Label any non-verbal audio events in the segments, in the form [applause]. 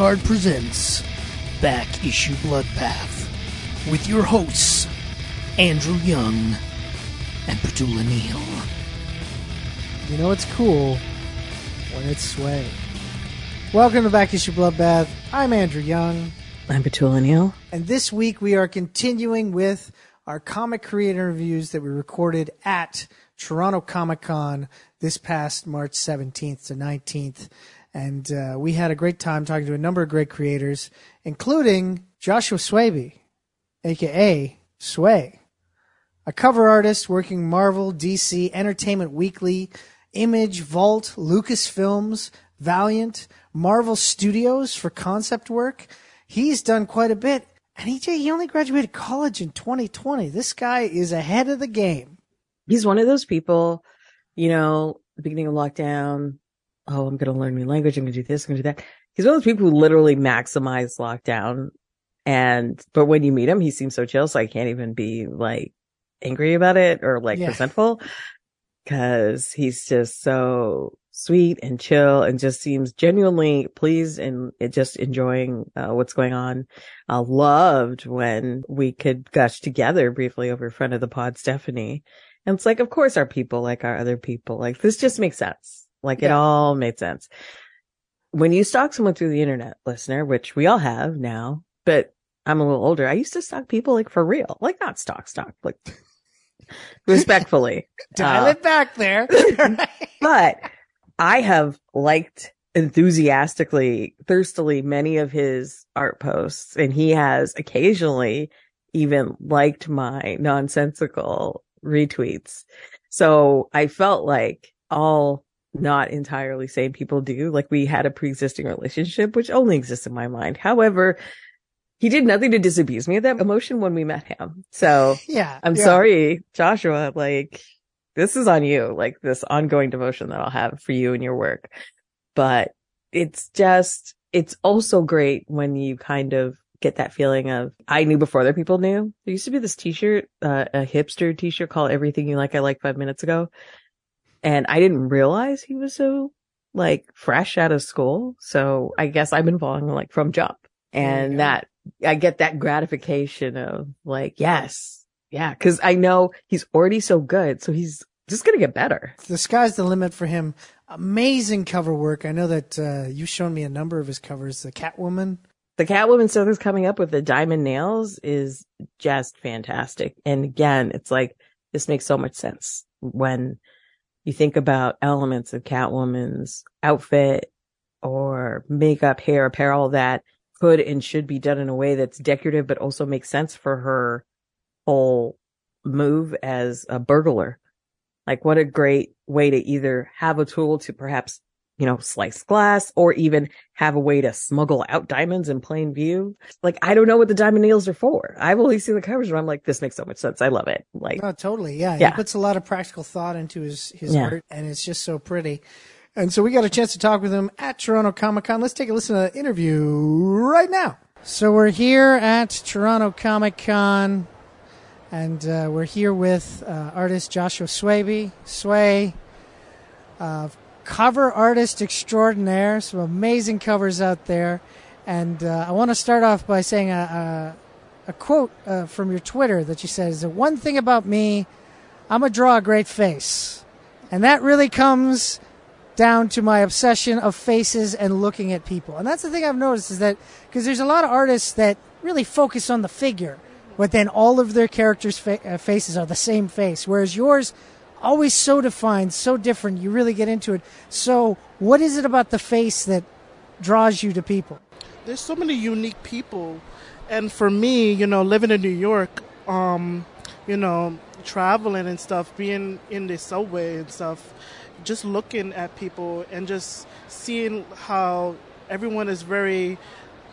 Card presents Back Issue Bloodbath with your hosts, Andrew Young and Petula Neal. You know it's cool when it's sway. Welcome to Back Issue Bloodbath. I'm Andrew Young, I'm Petula Neal. and this week we are continuing with our comic creator reviews that we recorded at Toronto Comic Con this past March 17th to 19th. And uh, we had a great time talking to a number of great creators, including Joshua Swaby, aka Sway, a cover artist working Marvel, DC, Entertainment Weekly, Image, Vault, Lucasfilms, Valiant, Marvel Studios for concept work. He's done quite a bit. And EJ, he only graduated college in 2020. This guy is ahead of the game. He's one of those people, you know, beginning of lockdown. Oh, I'm going to learn new language. I'm going to do this. I'm going to do that. He's one of those people who literally maximize lockdown. And, but when you meet him, he seems so chill. So I can't even be like angry about it or like Yeah. resentful because he's just so sweet and chill and just seems genuinely pleased and just enjoying uh, what's going on. Uh, loved when we could gush together briefly over front of the pod, Stephanie. And it's like, of course, our people like our other people. Like this just makes sense. Like it all made sense. When you stalk someone through the internet, listener, which we all have now, but I'm a little older. I used to stalk people like for real, like not stalk, stalk, like [laughs] respectfully. Dial Uh, it back there. [laughs] [laughs] but I have liked enthusiastically, thirstily many of his art posts, and he has occasionally even liked my nonsensical retweets. So I felt like all not entirely sane people do. Like we had a pre-existing relationship, which only exists in my mind. However, he did nothing to disabuse me of that emotion when we met him. So [laughs] yeah. I'm yeah. sorry, Joshua. Like, this is on you, like this ongoing devotion that I'll have for you and your work. But it's just, it's also great when you kind of get that feeling of, I knew before other people knew. There used to be this t-shirt, uh, a hipster t-shirt called Everything You Like I Like Five Minutes Ago. And I didn't realize he was so like fresh out of school. So I guess I've been following like from jump and that I get that gratification of like, yes, yeah, cause I know he's already so good. So he's just going to get better. the sky's the limit for him. Amazing cover work. I know that uh, you've shown me a number of his covers. The Catwoman. The Catwoman stuff that's coming up with the diamond nails is just fantastic. And again, it's like, this makes so much sense when you think about elements of Catwoman's outfit or makeup, hair, apparel that could and should be done in a way that's decorative, but also makes sense for her whole move as a burglar. Like what a great way to either have a tool to perhaps, you know, slice glass or even have a way to smuggle out diamonds in plain view. Like I don't know what the diamond nails are for. I've only seen the covers and I'm like, this makes so much sense. I love it. Like No, totally. Yeah. Yeah. He puts a lot of practical thought into his, his Yeah. art, and it's just so pretty. And so we got a chance to talk with him at Toronto Comic Con. Let's take a listen to the interview right now. So we're here at Toronto Comic Con, and uh, we're here with uh, artist Joshua Swaby. Sway, uh, cover artist extraordinaire. Some amazing covers out there. And uh, I want to start off by saying a, a, a quote uh, from your Twitter that you said is the one thing about me, I'm to draw a great face. And that really comes down to my obsession of faces and looking at people. And that's the thing I've noticed is that because there's a lot of artists that really focus on the figure, but then all of their characters' fa- uh, faces are the same face, whereas yours always so defined, so different. You really get into it. So, what is it about the face that draws you to people? there's so many unique people and for me you know living in new york um you know traveling and stuff being in the subway and stuff just looking at people and just seeing how everyone is very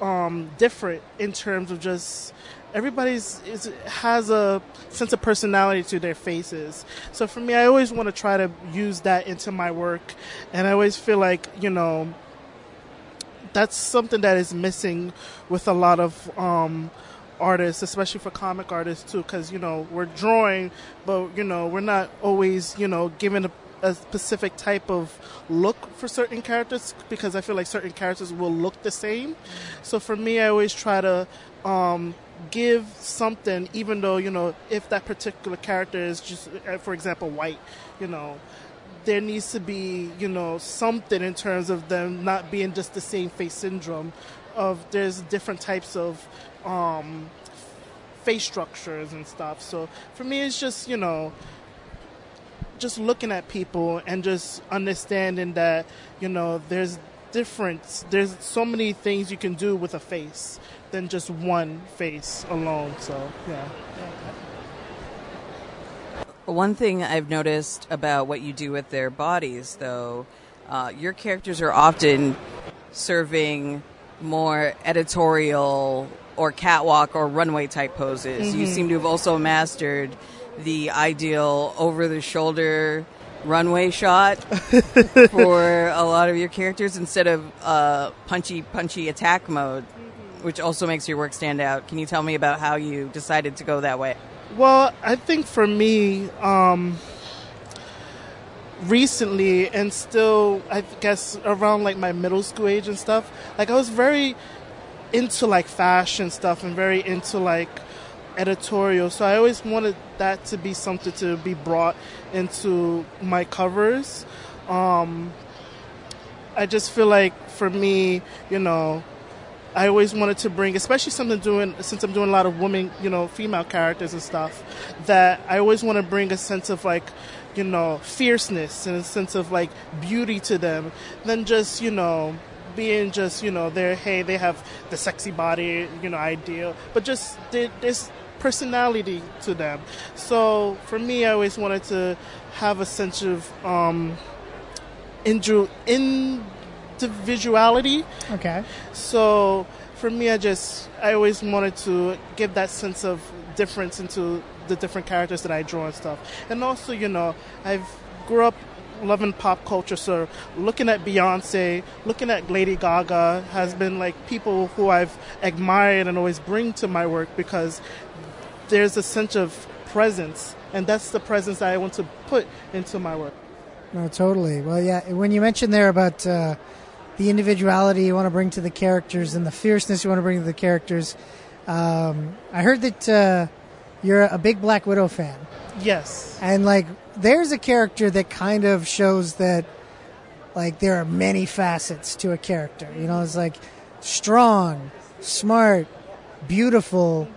um different in terms of just everybody's is has a sense of personality to their faces so for me i always want to try to use that into my work and i always feel like you know that's something that is missing with a lot of um, artists, especially for comic artists too, because you know we're drawing, but you know we're not always you know given a a specific type of look for certain characters because I feel like certain characters will look the same. So for me, I always try to um, give something, even though you know if that particular character is just, uh, for example, white, you know. There needs to be, you know, something in terms of them not being just the same face syndrome. Of there's different types of um, face structures and stuff. So for me, it's just you know, just looking at people and just understanding that you know there's difference. There's so many things you can do with a face than just one face alone. So yeah. One thing I've noticed about what you do with their bodies, though, uh, your characters are often serving more editorial or catwalk or runway type poses. You seem to have also mastered the ideal over the shoulder runway shot [laughs] for a lot of your characters instead of uh, punchy punchy attack mode, which also makes your work stand out. Can you tell me about how you decided to go that way? Well, I think for me, um, recently and still, I guess around like my middle school age and stuff, like I was very into like fashion stuff and very into like editorial. So I always wanted that to be something to be brought into my covers. Um, I just feel like for me, you know, I always wanted to bring, especially something doing since I'm doing a lot of women, you know, female characters and stuff. That I always want to bring a sense of like, you know, fierceness and a sense of like beauty to them, than just you know being just you know they're hey they have the sexy body you know ideal, but just there's personality to them. So for me, I always wanted to have a sense of um, individu- individuality Okay. so for me, I just I always wanted to give that sense of difference into the different characters that I draw and stuff. And also, you know, I've grew up loving pop culture, so looking at Beyonce, looking at Lady Gaga has been like people who I've admired and always bring to my work because there's a sense of presence, and that's the presence that I want to put into my work. No, totally. Well, yeah. When you mentioned there about uh, the individuality you want to bring to the characters and the fierceness you want to bring to the characters, um, I heard that uh, you're a big Black Widow fan, Yes. and like, there's a character that kind of shows that, like, there are many facets to a character. You know, it's like strong, smart, beautiful,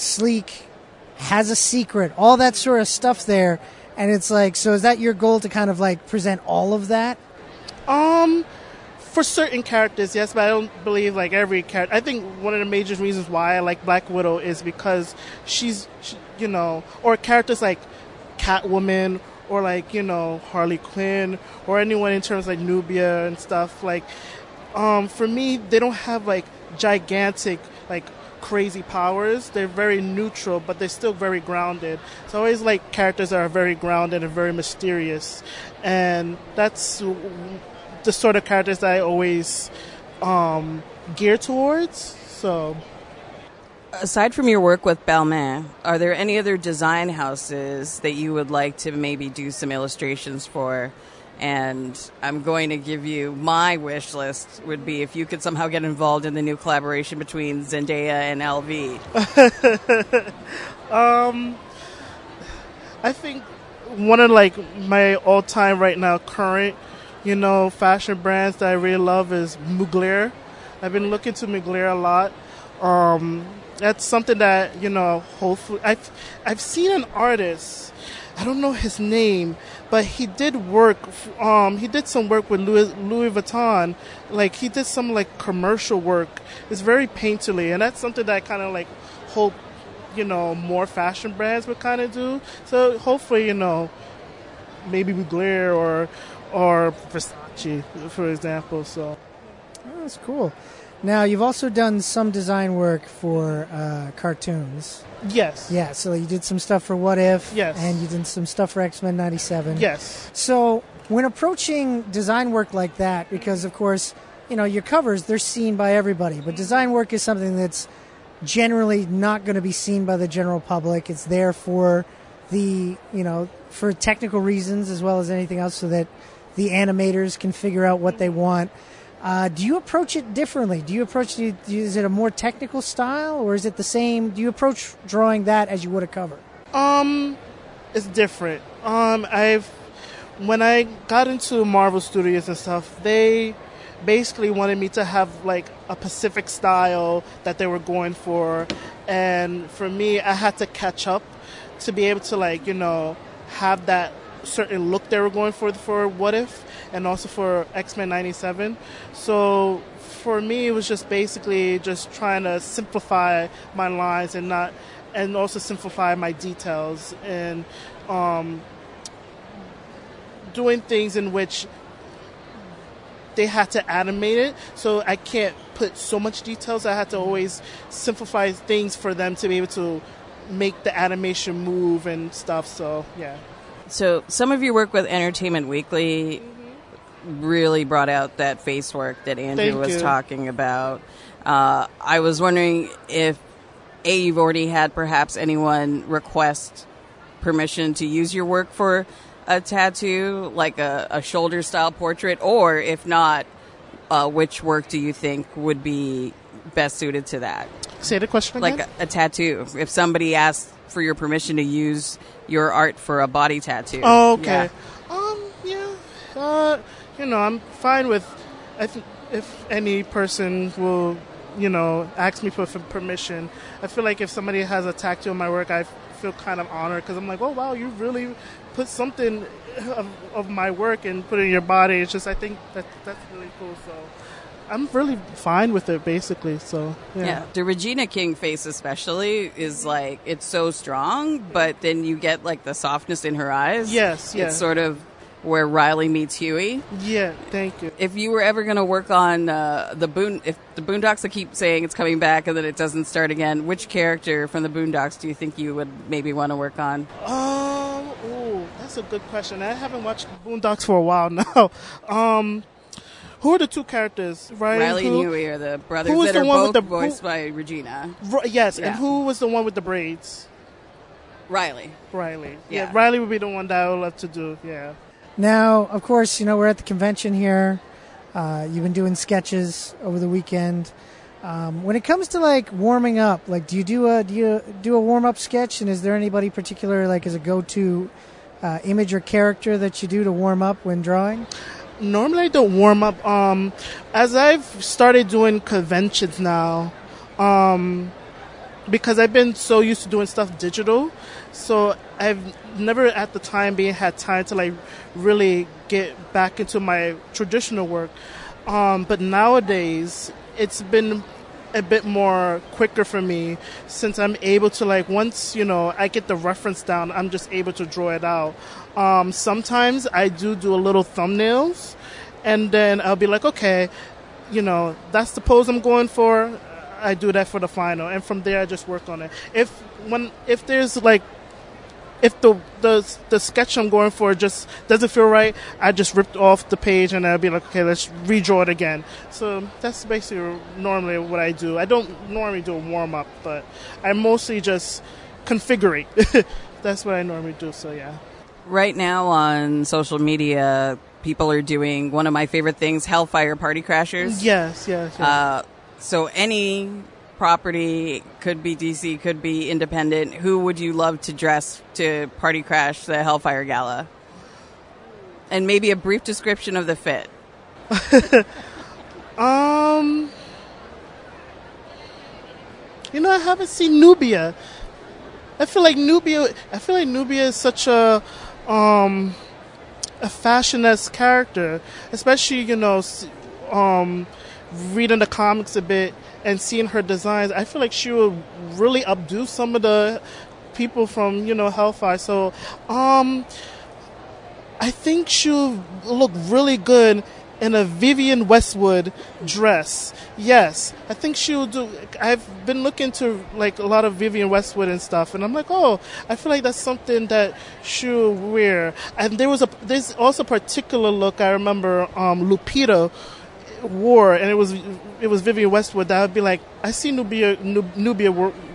sleek, has a secret, all that sort of stuff there. And it's like, so is that your goal to kind of like present all of that? Um, for certain characters, yes, but I don't believe like every character. I think one of the major reasons why I like Black Widow is because she's, she, you know, or characters like Catwoman or like you know Harley Quinn or anyone in terms like Nubia and stuff. Like, um, for me, they don't have like gigantic like crazy powers. They're very neutral, but they're still very grounded. So always like characters that are very grounded and very mysterious, and that's the sort of characters that I always um, gear towards. So Aside from your work with Balmain, are there any other design houses that you would like to maybe do some illustrations for? And I'm going to give you my wish list would be if you could somehow get involved in the new collaboration between Zendaya and LV. [laughs] um, I think one of like my all time right now current, you know, fashion brands that I really love is Mugler. I've been looking to Mugler a lot. Um, that's something that you know. Hopefully, I've I've seen an artist. I don't know his name, but he did work. Um, he did some work with Louis, Louis Vuitton. Like he did some like commercial work. It's very painterly, and that's something that I kind of like hope you know more fashion brands would kind of do. So hopefully, you know, maybe Mugler or or Versace, for example. So Oh, that's cool. Now, you've also done some design work for uh, cartoons. yes, Yeah, so you did some stuff for What If. Yes. And you did some stuff for X Men 97. yes, So, when approaching design work like that, because of course, you know, your covers, they're seen by everybody, but design work is something that's generally not going to be seen by the general public. It's there for the you know for technical reasons as well as anything else, so that the animators can figure out what they want. Uh, do you approach it differently? Do you approach it? Is it a more technical style, or is it the same? Do you approach drawing that as you would a cover? Um, it's different. Um, I've when I got into Marvel Studios and stuff, they basically wanted me to have like a Pacific style that they were going for, and for me, I had to catch up to be able to like you know have that certain look they were going for for What If and also for X Men '97. So for me, it was just basically just trying to simplify my lines and not, and also simplify my details and um, doing things in which they had to animate it. So I can't put so much details. I had to always simplify things for them to be able to make the animation move and stuff. So yeah. So some of your work with Entertainment Weekly really brought out that face work that Andrew Thank was you. talking about. Uh, I was wondering if a you've already had perhaps anyone request permission to use your work for a tattoo, like a, a shoulder style portrait, or if not, uh, which work do you think would be best suited to that? Say the question again. Like a, a tattoo. If somebody asked for your permission to use your art for a body tattoo. Oh, okay. Yeah. Um, yeah. Uh, you know, I'm fine with. I think if any person will, you know, ask me for, for permission, I feel like if somebody has a tattoo on my work, I feel kind of honored because I'm like, oh wow, you really put something of, of my work and put it in your body. It's just I think that that's really cool. So. I'm really fine with it, basically. So yeah. Yeah, the Regina King face especially is like it's so strong, but then you get like the softness in her eyes. Yes, yeah. It's sort of where Riley meets Huey. Yeah, thank you. If you were ever going to work on uh, the Boon, if the Boondocks that keep saying it's coming back and then it doesn't start again, which character from the Boondocks do you think you would maybe want to work on? Um, ooh, that's a good question. I haven't watched Boondocks for a while [laughs] now. Um, who are the two characters? Riley, Riley who? and Huey are the brothers who was that the are one both with the- voiced who- by Regina. Ri- yes, Yeah. and who was the one with the braids? Riley. Riley. Yeah. Yeah. Riley would be the one that I would love to do. Yeah. Now, of course, you know we're at the convention here. Uh, you've been doing sketches over the weekend. Um, when it comes to like warming up, like do you do a do you do a warm up sketch? And is there anybody particular like as a go to uh, image or character that you do to warm up when drawing? Normally I don't warm up. Um, as I've started doing conventions now, um, because I've been so used to doing stuff digital, so I've never at the time being had time to like really get back into my traditional work. Um, but nowadays, it's been a bit more quicker for me since I'm able to like once you know I get the reference down, I'm just able to draw it out. Um, sometimes I do do a little thumbnails, and then I'll be like, okay, you know that's the pose I'm going for. I do that for the final, and from there I just work on it. If when if there's like if the the the sketch I'm going for just doesn't feel right, I just ripped off the page and I'll be like, okay, let's redraw it again. So that's basically normally what I do. I don't normally do a warm up, but I mostly just configure [laughs] that's what I normally do. So yeah. Right now on social media, people are doing one of my favorite things, Hellfire Party Crashers. Yes, yes, yes. Uh, so any property could be DC, could be independent. Who would you love to dress to party crash the Hellfire Gala? And maybe a brief description of the fit. [laughs] Um, you know, I haven't seen Nubia. I feel like Nubia. I feel like Nubia is such a um a fashionist character, especially you know, um, reading the comics a bit and seeing her designs. I feel like she would really updo some of the people from you know Hellfire. So, um, I think she'll look really good in a Vivienne Westwood dress. Yes, I think she'll do. I've been looking to like a lot of Vivienne Westwood and stuff, and I'm like, oh, I feel like that's something that she'll wear. And there was a there's also a particular look I remember um, Lupita wore, and it was it was Vivienne Westwood. That would be like I see Nubia Nub- Nubia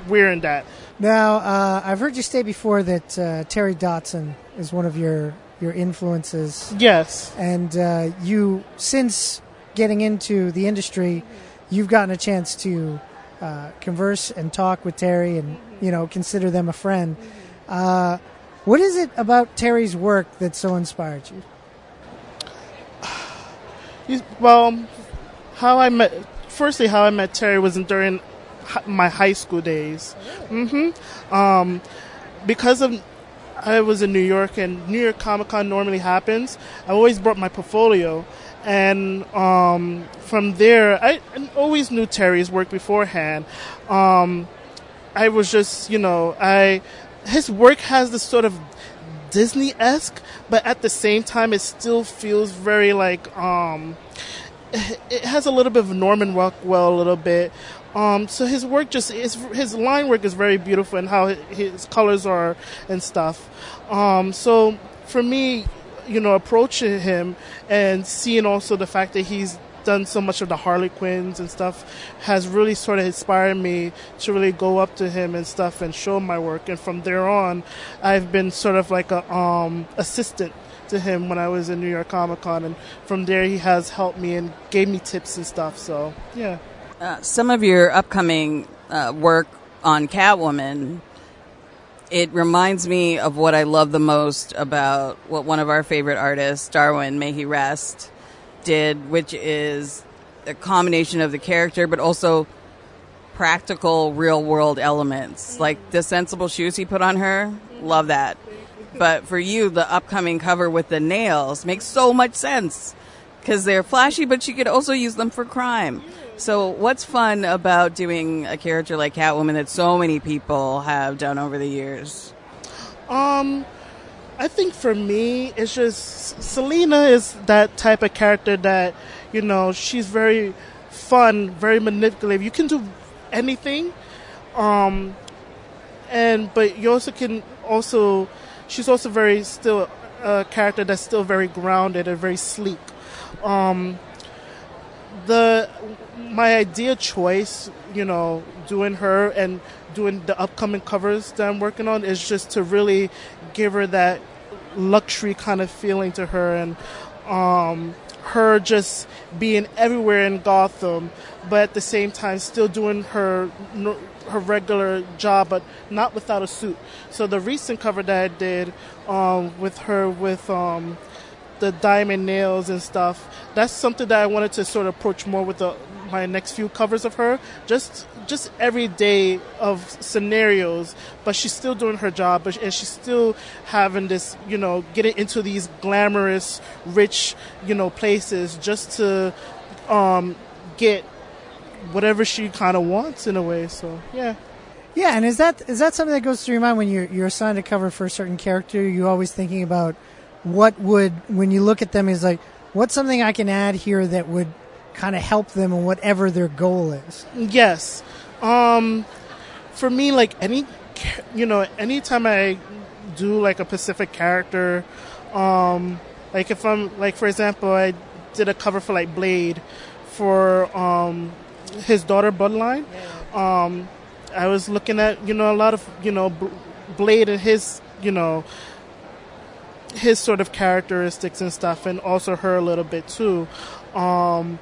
wearing that. Now, uh, I've heard you say before that uh, Terry Dodson is one of your your influences, Yes. and uh, you since getting into the industry, you've gotten a chance to uh, converse and talk with Terry, and you know consider them a friend. Uh, what is it about Terry's work that so inspired you? [sighs] He's, well, how I met, firstly, how I met Terry was during my high school days. hmm Um, because of, I was in New York and New York Comic Con normally happens, I always brought my portfolio. And um, from there, I, I always knew Terry's work beforehand. Um, I was just, you know, I his work has this sort of Disney esque, but at the same time, it still feels very like um, it has a little bit of Norman Rockwell, a little bit. Um, so his work just his his line work is very beautiful, and how his colors are and stuff. Um, so for me, you know, approaching him and seeing also the fact that he's done so much of the Harley Quinns and stuff has really sort of inspired me to really go up to him and stuff and show my work. And from there on, I've been sort of like a um, assistant to him when I was in New York Comic Con, and from there he has helped me and gave me tips and stuff. So yeah. Uh, some of your upcoming uh, work on Catwoman, it reminds me of what I love the most about what one of our favorite artists, Darwyn, may he rest, did, which is a combination of the character, but also practical, real world elements. Like the sensible shoes he put on her, love that. But for you, the upcoming cover with the nails makes so much sense because they're flashy, but she could also use them for crime. So, what's fun about doing a character like Catwoman that so many people have done over the years? Um, I think for me, it's just Selina is that type of character that you know she's very fun, very manipulative. You can do anything, um, and but you also can also she's also very still a character that's still very grounded and very sleek. Um, the my idea choice, you know, doing her and doing the upcoming covers that I'm working on is just to really give her that luxury kind of feeling to her and um, her just being everywhere in Gotham, but at the same time still doing her her regular job, but not without a suit. So the recent cover that I did um, with her with um, the diamond nails and stuff. That's something that I wanted to sort of approach more with the my next few covers of her. Just just every day of scenarios, but she's still doing her job, but and she's still having this, you know, getting into these glamorous, rich, you know, places just to um, get whatever she kind of wants in a way. So yeah. Yeah, and is that is that something that goes through your mind when you're you're assigned a cover for a certain character? You always thinking about what would when you look at them is like what's something I can add here that would kind of help them in whatever their goal is. Yes. Um, for me, like any, you know, anytime I do like a Pacific character, um, like if I'm like for example, I did a cover for like Blade for um his daughter Bloodline. Um, I was looking at you know a lot of you know Blade and his you know his sort of characteristics and stuff, and also her a little bit too. Um,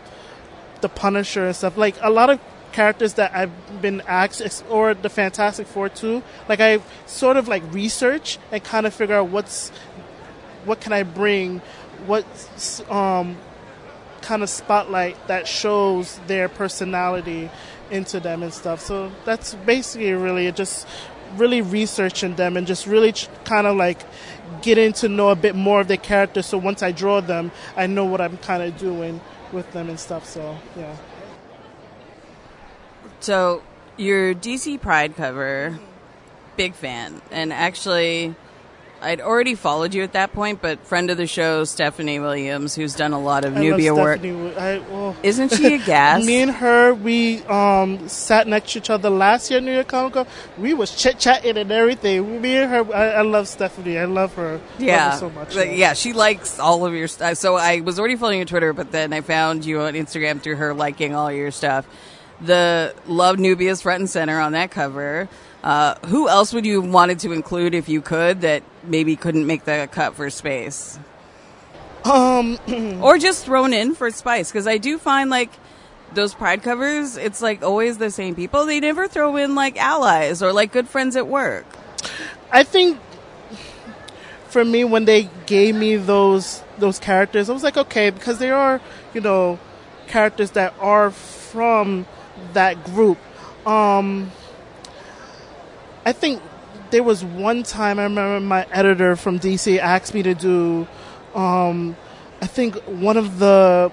the Punisher and stuff. Like a lot of characters that I've been asked, or the Fantastic Four too. Like I sort of like research and kind of figure out what's what can I bring, what um, kind of spotlight that shows their personality into them and stuff. So that's basically really just really researching them and just really kind of like getting to know a bit more of their character. So once I draw them, I know what I'm kind of doing with them and stuff. So yeah. So, your DC Pride cover, big fan. And actually, I'd already followed you at that point, but friend of the show, Stephanie Williams, who's done a lot of I Nubia work. I, oh. [laughs] Isn't she a [laughs] gas? Me and her, we um, sat next to each other last year at New York Comic Con. We was chit chatting and everything. Me and her, I, I love Stephanie. I love her. yeah, love her so much. Yeah, she likes all of your stuff. So I was already following your Twitter, but then I found you on Instagram through her liking all your stuff. The love Nubia's front and center on that cover. Uh, who else would you have wanted to include if you could that maybe couldn't make the cut for space? Um, [clears throat] or just thrown in for spice because I do find like those pride covers, it's like always the same people. They never throw in like allies or like good friends at work. I think for me when they gave me those those characters, I was like, okay, because they are, you know, characters that are from that group. Um, I think there was one time I remember my editor from DC asked me to do, um, I think one of the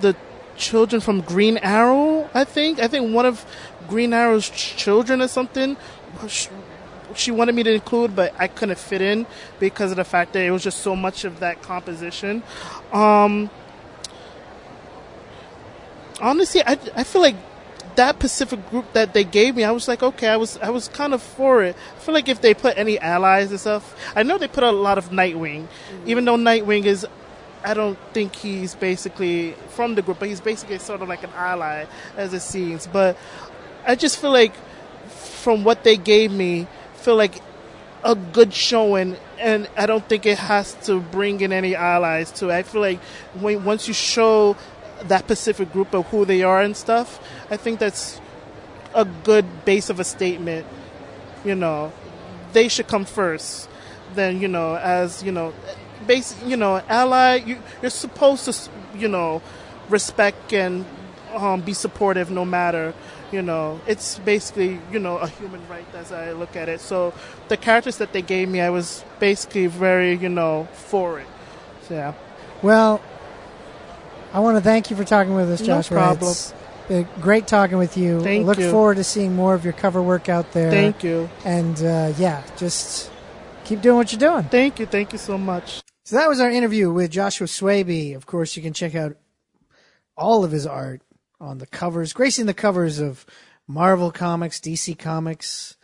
the children from Green Arrow. I think I think one of Green Arrow's children or something. She, wanted me to include, but I couldn't fit in because of the fact that it was just so much of that composition. Um, honestly, I, I feel like that Pacific group that they gave me, I was like, okay, I was I was kind of for it. I feel like if they put any allies and stuff, I know they put a lot of Nightwing, mm-hmm. even though Nightwing is, I don't think he's basically from the group, but he's basically sort of like an ally as it seems. But I just feel like from what they gave me, feel like a good showing, and I don't think it has to bring in any allies to it. I feel like when once you show that Pacific group of who they are and stuff, I think that's a good base of a statement. You know, they should come first. Then you know, as you know, base you know, ally. You, you're supposed to you know respect and um, be supportive no matter you know it's basically you know a human right as i look at it so the characters that they gave me i was basically very you know for it so yeah Well, I want to thank you for talking with us, No Josh. Ray. problem. It's been great talking with you. Thank Look you. forward to seeing more of your cover work out there. thank you And uh, yeah, just keep doing what you're doing. thank you thank you so much So that was our interview with Joshua Swaby. Of course, you can check out all of his art on the covers, gracing the covers of Marvel Comics, DC Comics,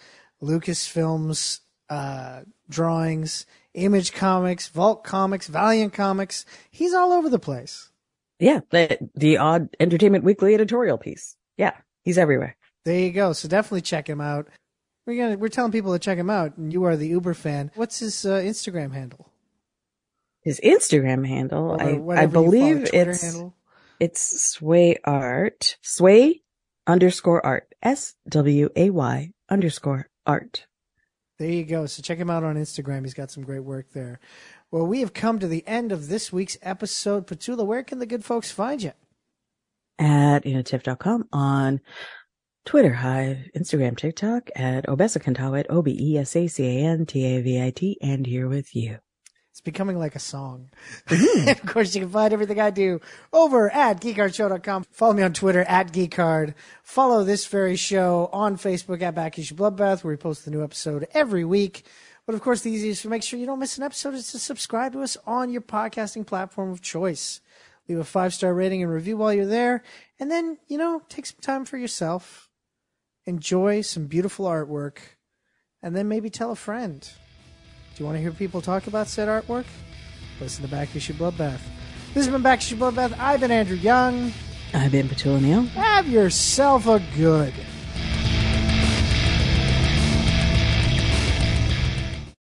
Lucasfilms uh, drawings, Image Comics, Vault Comics, Valiant Comics. He's all over the place. Yeah, the, the odd Entertainment Weekly editorial piece. Yeah, he's everywhere. There you go. So definitely check him out. We're gonna we're telling people to check him out, and you are the Uber fan. What's his uh, Instagram handle? His Instagram handle, I, I believe it's handle? it's sway art, sway underscore art, S W A Y underscore art. There you go. So check him out on Instagram. He's got some great work there. Well, we have come to the end of this week's episode. Petula, where can the good folks find you? at inatiff.com on Twitter, Hive, Instagram, TikTok at Obesacantavit, O B E S A C A N T A V I T, and here with you. It's becoming like a song. Mm-hmm. [laughs] of course, you can find everything I do over at geekhardshow.com. Follow me on Twitter at geekhard. Follow this very show on Facebook at Back Issue Bloodbath, where we post the new episode every week. But of course, the easiest way to make sure you don't miss an episode is to subscribe to us on your podcasting platform of choice. Leave a five star rating and review while you're there. And then, you know, take some time for yourself. Enjoy some beautiful artwork. And then maybe tell a friend. Do you want to hear people talk about said artwork? Listen to Back Issue Bloodbath. This has been Back Issue Bloodbath. I've been Andrew Young. I've been Petula Neal. Have yourself a good